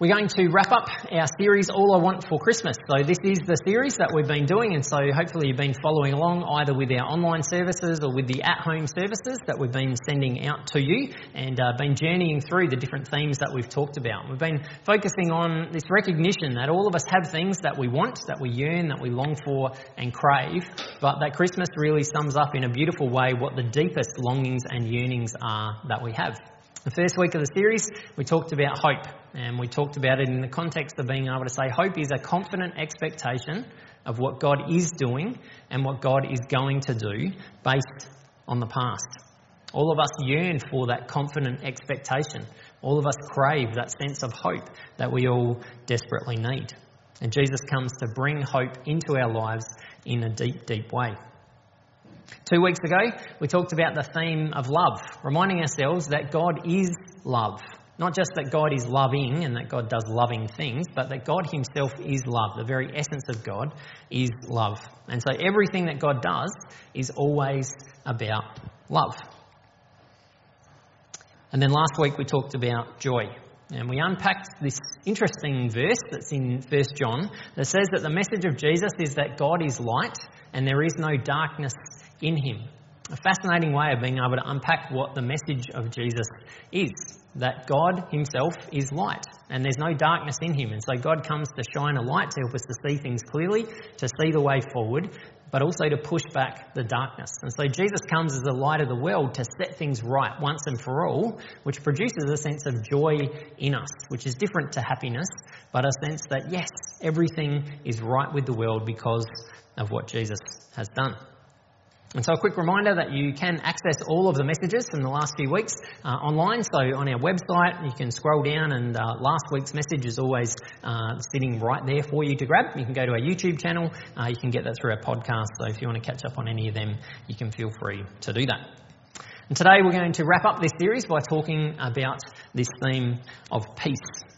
We're going to wrap up our series, All I Want for Christmas. So, this is the series that we've been doing, and so hopefully you've been following along either with our online services or with the at home services that we've been sending out to you and uh, been journeying through the different themes that we've talked about. We've been focusing on this recognition that all of us have things that we want, that we yearn, that we long for and crave, but that Christmas really sums up in a beautiful way what the deepest longings and yearnings are that we have. The first week of the series, we talked about hope, and we talked about it in the context of being able to say hope is a confident expectation of what God is doing and what God is going to do based on the past. All of us yearn for that confident expectation. All of us crave that sense of hope that we all desperately need. And Jesus comes to bring hope into our lives in a deep, deep way. Two weeks ago, we talked about the theme of love, reminding ourselves that God is love. Not just that God is loving and that God does loving things, but that God Himself is love. The very essence of God is love. And so everything that God does is always about love. And then last week we talked about joy. And we unpacked this interesting verse that's in 1 John that says that the message of Jesus is that God is light and there is no darkness in him. A fascinating way of being able to unpack what the message of Jesus is that God Himself is light and there's no darkness in Him. And so God comes to shine a light to help us to see things clearly, to see the way forward, but also to push back the darkness. And so Jesus comes as the light of the world to set things right once and for all, which produces a sense of joy in us, which is different to happiness, but a sense that yes, everything is right with the world because of what Jesus has done. And so, a quick reminder that you can access all of the messages from the last few weeks uh, online. So, on our website, you can scroll down, and uh, last week's message is always uh, sitting right there for you to grab. You can go to our YouTube channel, uh, you can get that through our podcast. So, if you want to catch up on any of them, you can feel free to do that. And today, we're going to wrap up this series by talking about this theme of peace.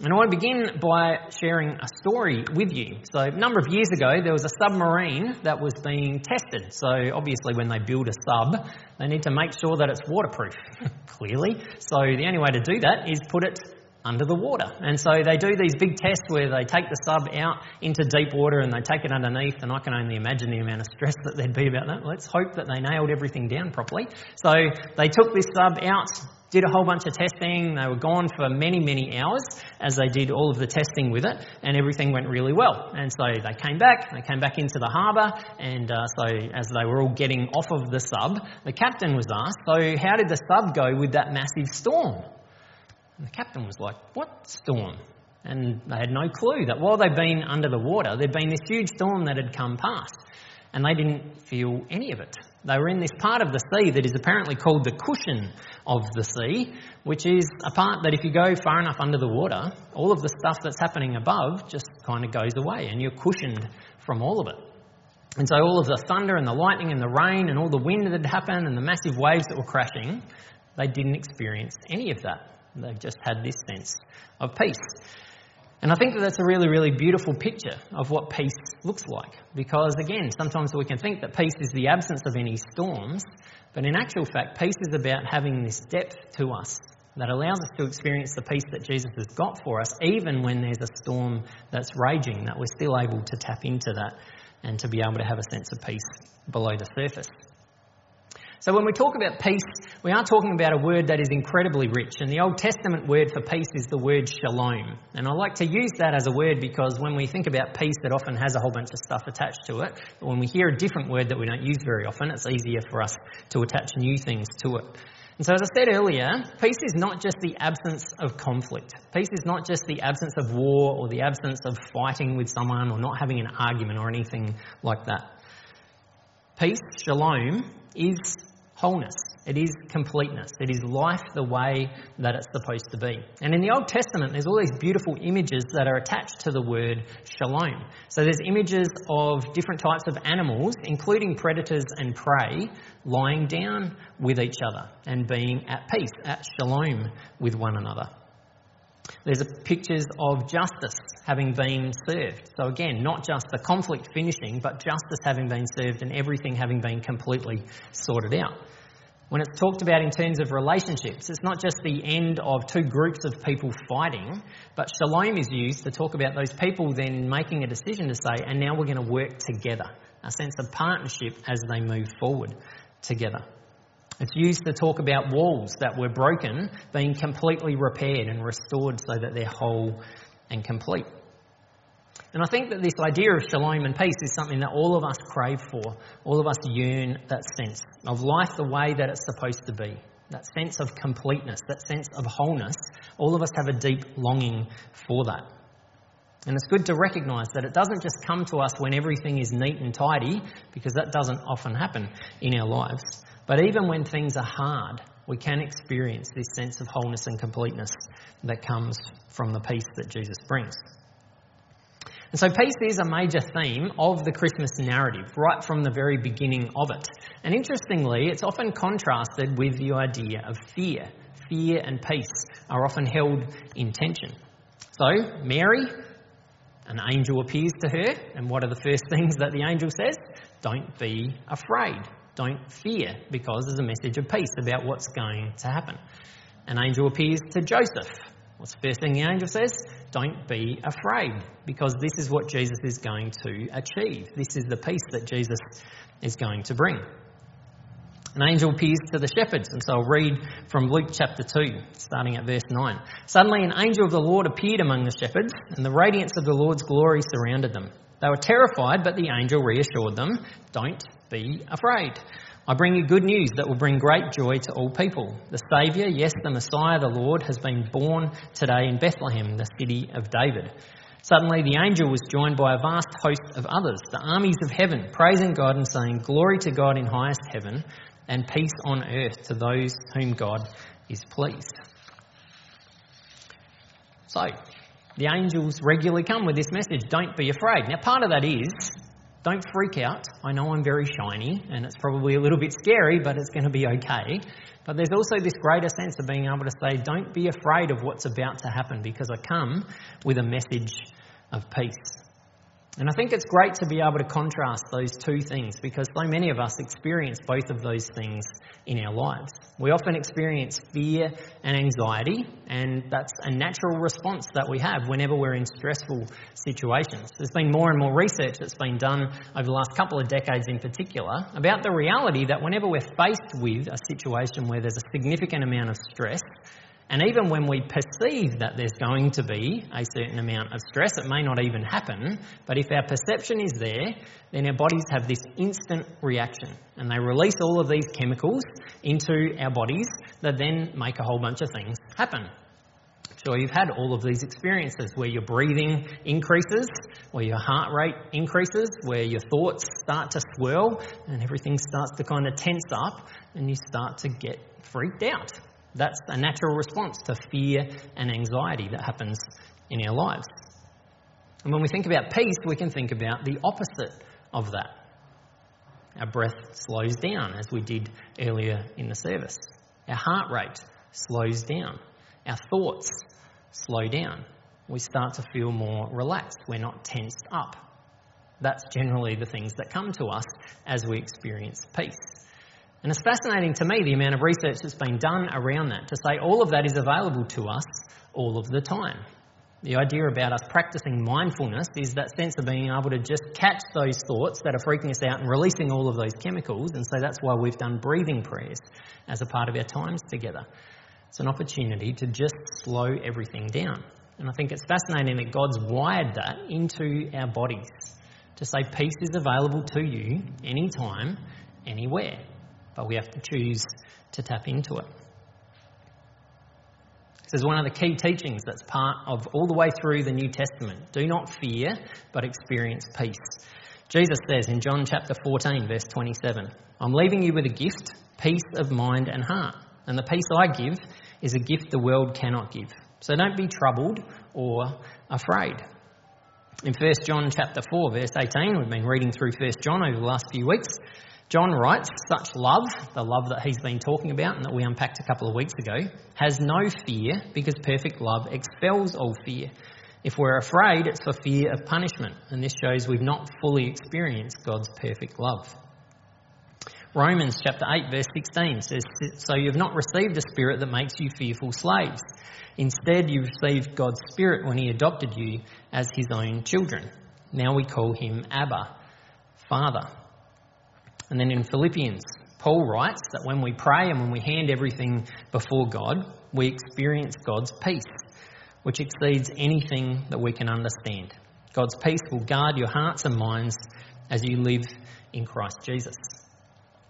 And I want to begin by sharing a story with you. So, a number of years ago, there was a submarine that was being tested. So, obviously, when they build a sub, they need to make sure that it's waterproof, clearly. So, the only way to do that is put it under the water. And so, they do these big tests where they take the sub out into deep water and they take it underneath. And I can only imagine the amount of stress that there'd be about that. Let's hope that they nailed everything down properly. So, they took this sub out did a whole bunch of testing. They were gone for many, many hours as they did all of the testing with it, and everything went really well. And so they came back, they came back into the harbour, and uh, so as they were all getting off of the sub, the captain was asked, So, how did the sub go with that massive storm? And the captain was like, What storm? And they had no clue that while they'd been under the water, there'd been this huge storm that had come past, and they didn't feel any of it. They were in this part of the sea that is apparently called the cushion of the sea, which is a part that if you go far enough under the water, all of the stuff that's happening above just kind of goes away and you're cushioned from all of it. And so all of the thunder and the lightning and the rain and all the wind that had happened and the massive waves that were crashing, they didn't experience any of that. They just had this sense of peace. And I think that that's a really, really beautiful picture of what peace looks like. Because again, sometimes we can think that peace is the absence of any storms, but in actual fact, peace is about having this depth to us that allows us to experience the peace that Jesus has got for us, even when there's a storm that's raging, that we're still able to tap into that and to be able to have a sense of peace below the surface. So when we talk about peace, we are talking about a word that is incredibly rich. And the Old Testament word for peace is the word shalom. And I like to use that as a word because when we think about peace, it often has a whole bunch of stuff attached to it. But when we hear a different word that we don't use very often, it's easier for us to attach new things to it. And so, as I said earlier, peace is not just the absence of conflict. Peace is not just the absence of war or the absence of fighting with someone or not having an argument or anything like that. Peace, shalom, is wholeness. It is completeness. It is life the way that it's supposed to be. And in the Old Testament, there's all these beautiful images that are attached to the word shalom. So there's images of different types of animals, including predators and prey, lying down with each other and being at peace, at shalom with one another. There's pictures of justice having been served. So, again, not just the conflict finishing, but justice having been served and everything having been completely sorted out. When it's talked about in terms of relationships, it's not just the end of two groups of people fighting, but shalom is used to talk about those people then making a decision to say, and now we're going to work together. A sense of partnership as they move forward together. It's used to talk about walls that were broken being completely repaired and restored so that they're whole and complete. And I think that this idea of shalom and peace is something that all of us crave for. All of us yearn that sense of life the way that it's supposed to be. That sense of completeness, that sense of wholeness. All of us have a deep longing for that. And it's good to recognise that it doesn't just come to us when everything is neat and tidy, because that doesn't often happen in our lives. But even when things are hard, we can experience this sense of wholeness and completeness that comes from the peace that Jesus brings. And so peace is a major theme of the Christmas narrative, right from the very beginning of it. And interestingly, it's often contrasted with the idea of fear. Fear and peace are often held in tension. So, Mary, an angel appears to her, and what are the first things that the angel says? Don't be afraid. Don't fear, because there's a message of peace about what's going to happen. An angel appears to Joseph. What's the first thing the angel says? Don't be afraid, because this is what Jesus is going to achieve. This is the peace that Jesus is going to bring. An angel appears to the shepherds, and so I'll read from Luke chapter 2, starting at verse 9. Suddenly, an angel of the Lord appeared among the shepherds, and the radiance of the Lord's glory surrounded them. They were terrified, but the angel reassured them Don't be afraid. I bring you good news that will bring great joy to all people. The Saviour, yes, the Messiah, the Lord, has been born today in Bethlehem, the city of David. Suddenly the angel was joined by a vast host of others, the armies of heaven, praising God and saying, Glory to God in highest heaven, and peace on earth to those whom God is pleased. So, the angels regularly come with this message don't be afraid. Now, part of that is don't freak out. I know I'm very shiny and it's probably a little bit scary, but it's going to be okay. But there's also this greater sense of being able to say, don't be afraid of what's about to happen because I come with a message of peace. And I think it's great to be able to contrast those two things because so many of us experience both of those things in our lives. We often experience fear and anxiety, and that's a natural response that we have whenever we're in stressful situations. There's been more and more research that's been done over the last couple of decades in particular about the reality that whenever we're faced with a situation where there's a significant amount of stress, and even when we perceive that there's going to be a certain amount of stress, it may not even happen, but if our perception is there, then our bodies have this instant reaction and they release all of these chemicals into our bodies that then make a whole bunch of things happen. Sure, you've had all of these experiences where your breathing increases, where your heart rate increases, where your thoughts start to swirl and everything starts to kind of tense up and you start to get freaked out. That's a natural response to fear and anxiety that happens in our lives. And when we think about peace, we can think about the opposite of that. Our breath slows down, as we did earlier in the service. Our heart rate slows down. Our thoughts slow down. We start to feel more relaxed. We're not tensed up. That's generally the things that come to us as we experience peace. And it's fascinating to me the amount of research that's been done around that to say all of that is available to us all of the time. The idea about us practicing mindfulness is that sense of being able to just catch those thoughts that are freaking us out and releasing all of those chemicals. And so that's why we've done breathing prayers as a part of our times together. It's an opportunity to just slow everything down. And I think it's fascinating that God's wired that into our bodies to say peace is available to you anytime, anywhere but we have to choose to tap into it. This is one of the key teachings that's part of all the way through the New Testament. Do not fear, but experience peace. Jesus says in John chapter 14, verse 27, I'm leaving you with a gift, peace of mind and heart. And the peace I give is a gift the world cannot give. So don't be troubled or afraid. In 1 John chapter 4, verse 18, we've been reading through 1 John over the last few weeks. John writes, such love, the love that he's been talking about and that we unpacked a couple of weeks ago, has no fear because perfect love expels all fear. If we're afraid, it's for fear of punishment, and this shows we've not fully experienced God's perfect love. Romans chapter 8 verse 16 says, So you've not received a spirit that makes you fearful slaves. Instead, you received God's spirit when he adopted you as his own children. Now we call him Abba, Father. And then in Philippians, Paul writes that when we pray and when we hand everything before God, we experience God's peace, which exceeds anything that we can understand. God's peace will guard your hearts and minds as you live in Christ Jesus.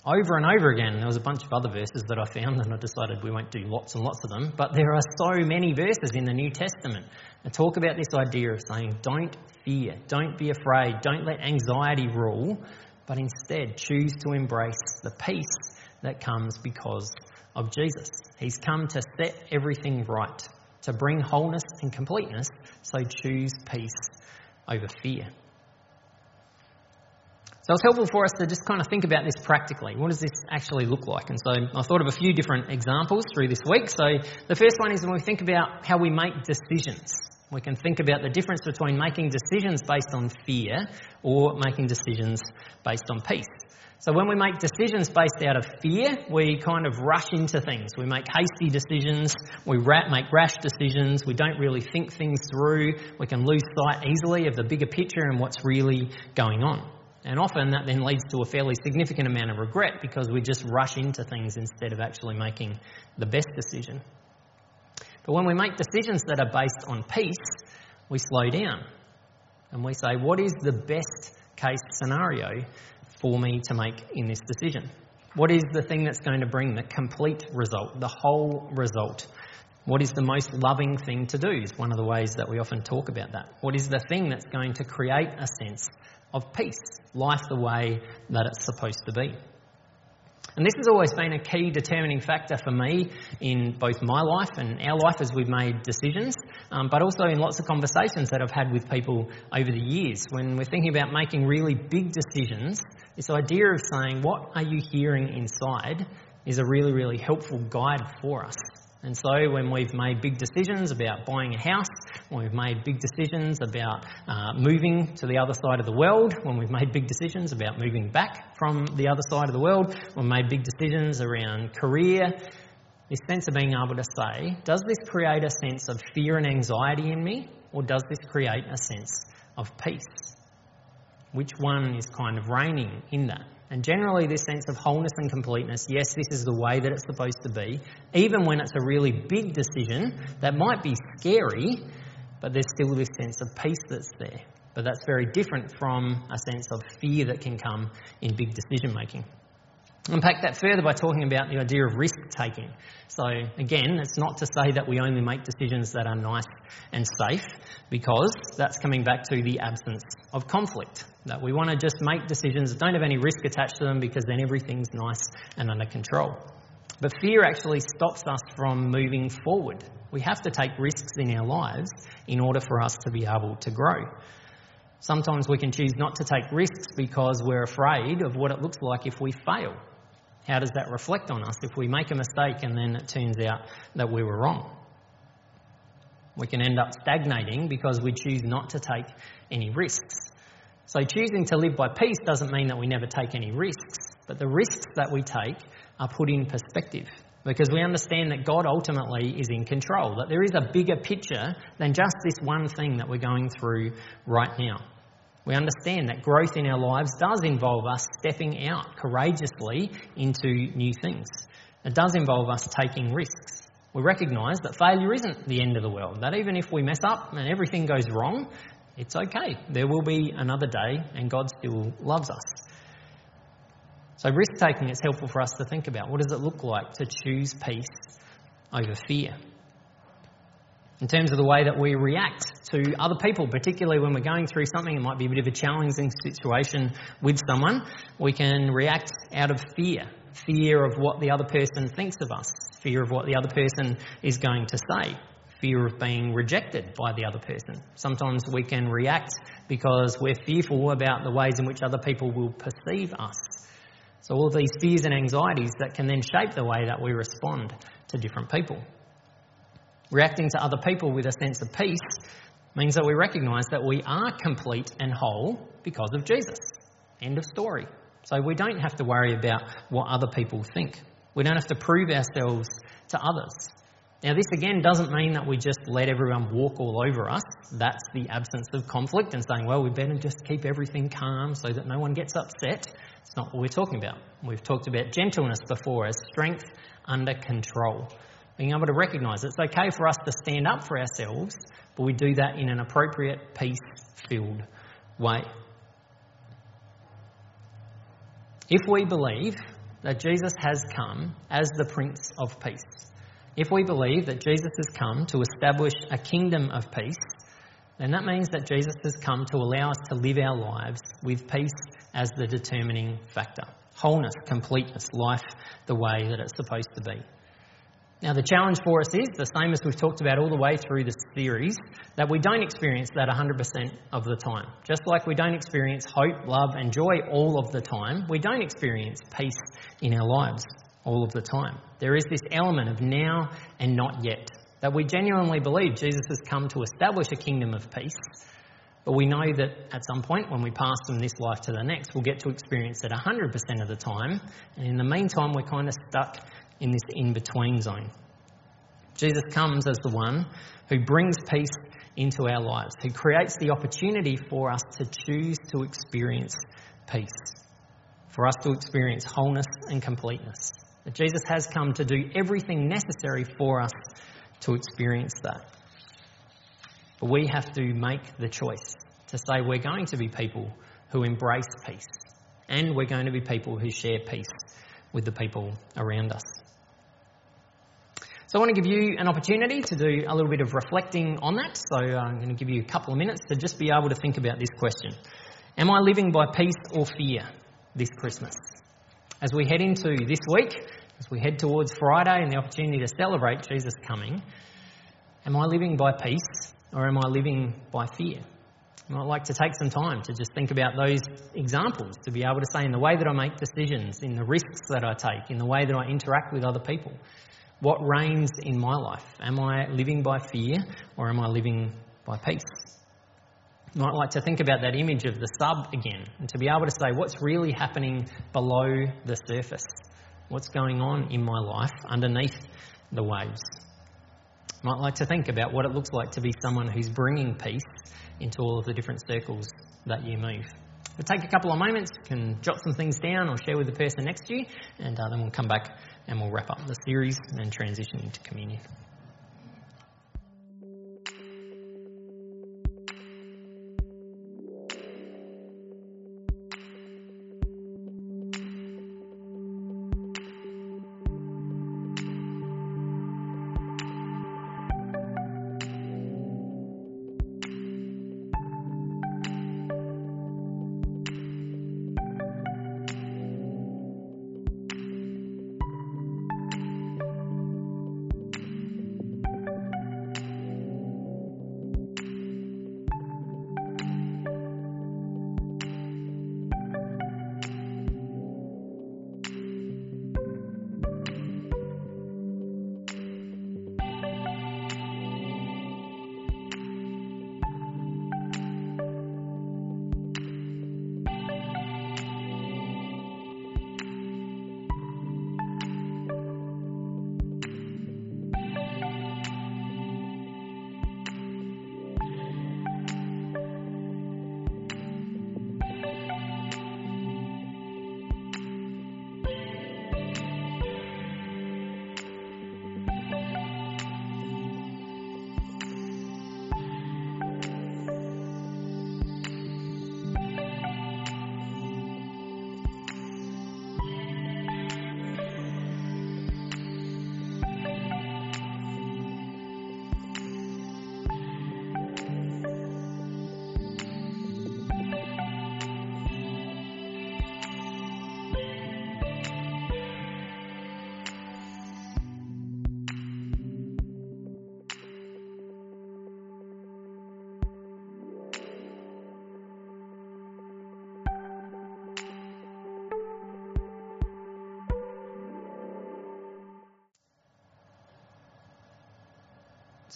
Over and over again, there was a bunch of other verses that I found, and I decided we won't do lots and lots of them, but there are so many verses in the New Testament that talk about this idea of saying, don't fear, don't be afraid, don't let anxiety rule, but instead choose to embrace the peace that comes because of Jesus. He's come to set everything right, to bring wholeness and completeness, so choose peace over fear. So it's helpful for us to just kind of think about this practically. What does this actually look like? And so I thought of a few different examples through this week. So the first one is when we think about how we make decisions. We can think about the difference between making decisions based on fear or making decisions based on peace. So when we make decisions based out of fear, we kind of rush into things. We make hasty decisions, we make rash decisions, we don't really think things through, we can lose sight easily of the bigger picture and what's really going on. And often that then leads to a fairly significant amount of regret because we just rush into things instead of actually making the best decision. But when we make decisions that are based on peace, we slow down and we say, what is the best case scenario for me to make in this decision? What is the thing that's going to bring the complete result, the whole result? What is the most loving thing to do is one of the ways that we often talk about that. What is the thing that's going to create a sense of peace, life the way that it's supposed to be. And this has always been a key determining factor for me in both my life and our life as we've made decisions, um, but also in lots of conversations that I've had with people over the years. When we're thinking about making really big decisions, this idea of saying, What are you hearing inside? is a really, really helpful guide for us. And so, when we've made big decisions about buying a house, when we've made big decisions about uh, moving to the other side of the world, when we've made big decisions about moving back from the other side of the world, when we've made big decisions around career, this sense of being able to say, does this create a sense of fear and anxiety in me, or does this create a sense of peace? Which one is kind of reigning in that? And generally, this sense of wholeness and completeness yes, this is the way that it's supposed to be, even when it's a really big decision that might be scary, but there's still this sense of peace that's there. But that's very different from a sense of fear that can come in big decision making unpack that further by talking about the idea of risk taking. So, again, it's not to say that we only make decisions that are nice and safe, because that's coming back to the absence of conflict. That we want to just make decisions that don't have any risk attached to them because then everything's nice and under control. But fear actually stops us from moving forward. We have to take risks in our lives in order for us to be able to grow. Sometimes we can choose not to take risks because we're afraid of what it looks like if we fail. How does that reflect on us if we make a mistake and then it turns out that we were wrong? We can end up stagnating because we choose not to take any risks. So, choosing to live by peace doesn't mean that we never take any risks, but the risks that we take are put in perspective because we understand that God ultimately is in control, that there is a bigger picture than just this one thing that we're going through right now. We understand that growth in our lives does involve us stepping out courageously into new things. It does involve us taking risks. We recognise that failure isn't the end of the world, that even if we mess up and everything goes wrong, it's okay. There will be another day and God still loves us. So, risk taking is helpful for us to think about. What does it look like to choose peace over fear? in terms of the way that we react to other people, particularly when we're going through something, it might be a bit of a challenging situation with someone. We can react out of fear fear of what the other person thinks of us, fear of what the other person is going to say, fear of being rejected by the other person. Sometimes we can react because we're fearful about the ways in which other people will perceive us. So, all these fears and anxieties that can then shape the way that we respond to different people. Reacting to other people with a sense of peace means that we recognise that we are complete and whole because of Jesus. End of story. So we don't have to worry about what other people think. We don't have to prove ourselves to others. Now, this again doesn't mean that we just let everyone walk all over us. That's the absence of conflict and saying, well, we better just keep everything calm so that no one gets upset. It's not what we're talking about. We've talked about gentleness before as strength under control. Being able to recognise it's okay for us to stand up for ourselves, but we do that in an appropriate, peace filled way. If we believe that Jesus has come as the Prince of Peace, if we believe that Jesus has come to establish a kingdom of peace, then that means that Jesus has come to allow us to live our lives with peace as the determining factor. Wholeness, completeness, life the way that it's supposed to be. Now, the challenge for us is the same as we've talked about all the way through this series that we don't experience that 100% of the time. Just like we don't experience hope, love, and joy all of the time, we don't experience peace in our lives all of the time. There is this element of now and not yet. That we genuinely believe Jesus has come to establish a kingdom of peace, but we know that at some point when we pass from this life to the next, we'll get to experience it 100% of the time, and in the meantime, we're kind of stuck in this in between zone. Jesus comes as the one who brings peace into our lives, who creates the opportunity for us to choose to experience peace, for us to experience wholeness and completeness. Jesus has come to do everything necessary for us to experience that. But we have to make the choice to say we're going to be people who embrace peace and we're going to be people who share peace with the people around us. So I want to give you an opportunity to do a little bit of reflecting on that. So uh, I'm going to give you a couple of minutes to just be able to think about this question. Am I living by peace or fear this Christmas? As we head into this week, as we head towards Friday and the opportunity to celebrate Jesus coming, am I living by peace or am I living by fear? I'd like to take some time to just think about those examples, to be able to say in the way that I make decisions, in the risks that I take, in the way that I interact with other people, what reigns in my life? Am I living by fear or am I living by peace? I might like to think about that image of the sub again and to be able to say what's really happening below the surface. What's going on in my life underneath the waves? I might like to think about what it looks like to be someone who's bringing peace into all of the different circles that you move. We'll take a couple of moments, you can jot some things down or share with the person next to you, and uh, then we'll come back and we'll wrap up the series and then transition into communion.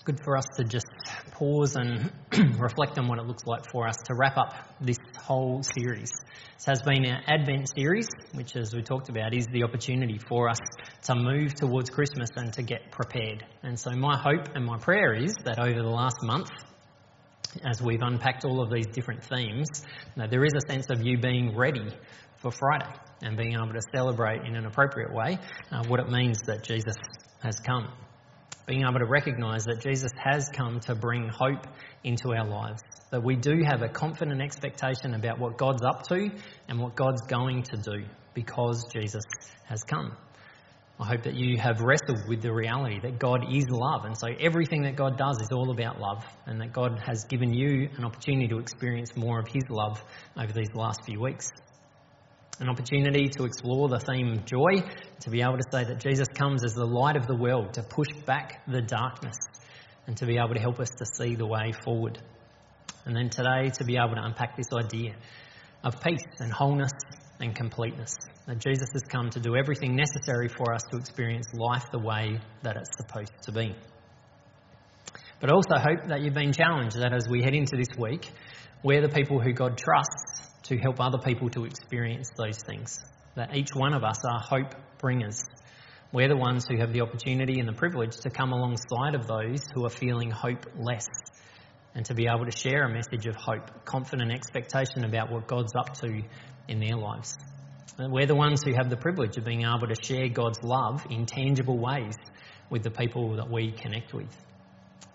It's good for us to just pause and reflect on what it looks like for us to wrap up this whole series. This has been our Advent series, which, as we talked about, is the opportunity for us to move towards Christmas and to get prepared. And so, my hope and my prayer is that over the last month, as we've unpacked all of these different themes, that there is a sense of you being ready for Friday and being able to celebrate in an appropriate way uh, what it means that Jesus has come being able to recognize that Jesus has come to bring hope into our lives. That we do have a confident expectation about what God's up to and what God's going to do because Jesus has come. I hope that you have wrestled with the reality that God is love, and so everything that God does is all about love, and that God has given you an opportunity to experience more of His love over these last few weeks an opportunity to explore the theme joy, to be able to say that Jesus comes as the light of the world, to push back the darkness, and to be able to help us to see the way forward. And then today, to be able to unpack this idea of peace and wholeness and completeness. That Jesus has come to do everything necessary for us to experience life the way that it's supposed to be. But I also hope that you've been challenged that as we head into this week, we're the people who God trusts to help other people to experience those things. That each one of us are hope bringers. We're the ones who have the opportunity and the privilege to come alongside of those who are feeling hopeless and to be able to share a message of hope, confident expectation about what God's up to in their lives. We're the ones who have the privilege of being able to share God's love in tangible ways with the people that we connect with.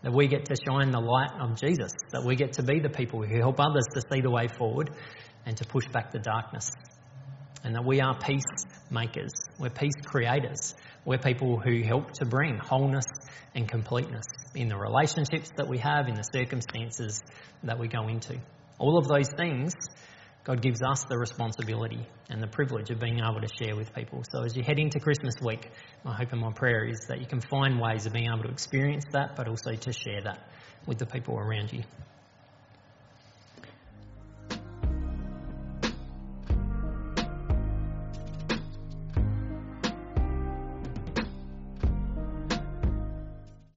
That we get to shine the light of Jesus, that we get to be the people who help others to see the way forward and to push back the darkness. And that we are peacemakers, we're peace creators, we're people who help to bring wholeness and completeness in the relationships that we have, in the circumstances that we go into. All of those things, God gives us the responsibility and the privilege of being able to share with people. So as you head into Christmas week, my hope and my prayer is that you can find ways of being able to experience that, but also to share that with the people around you.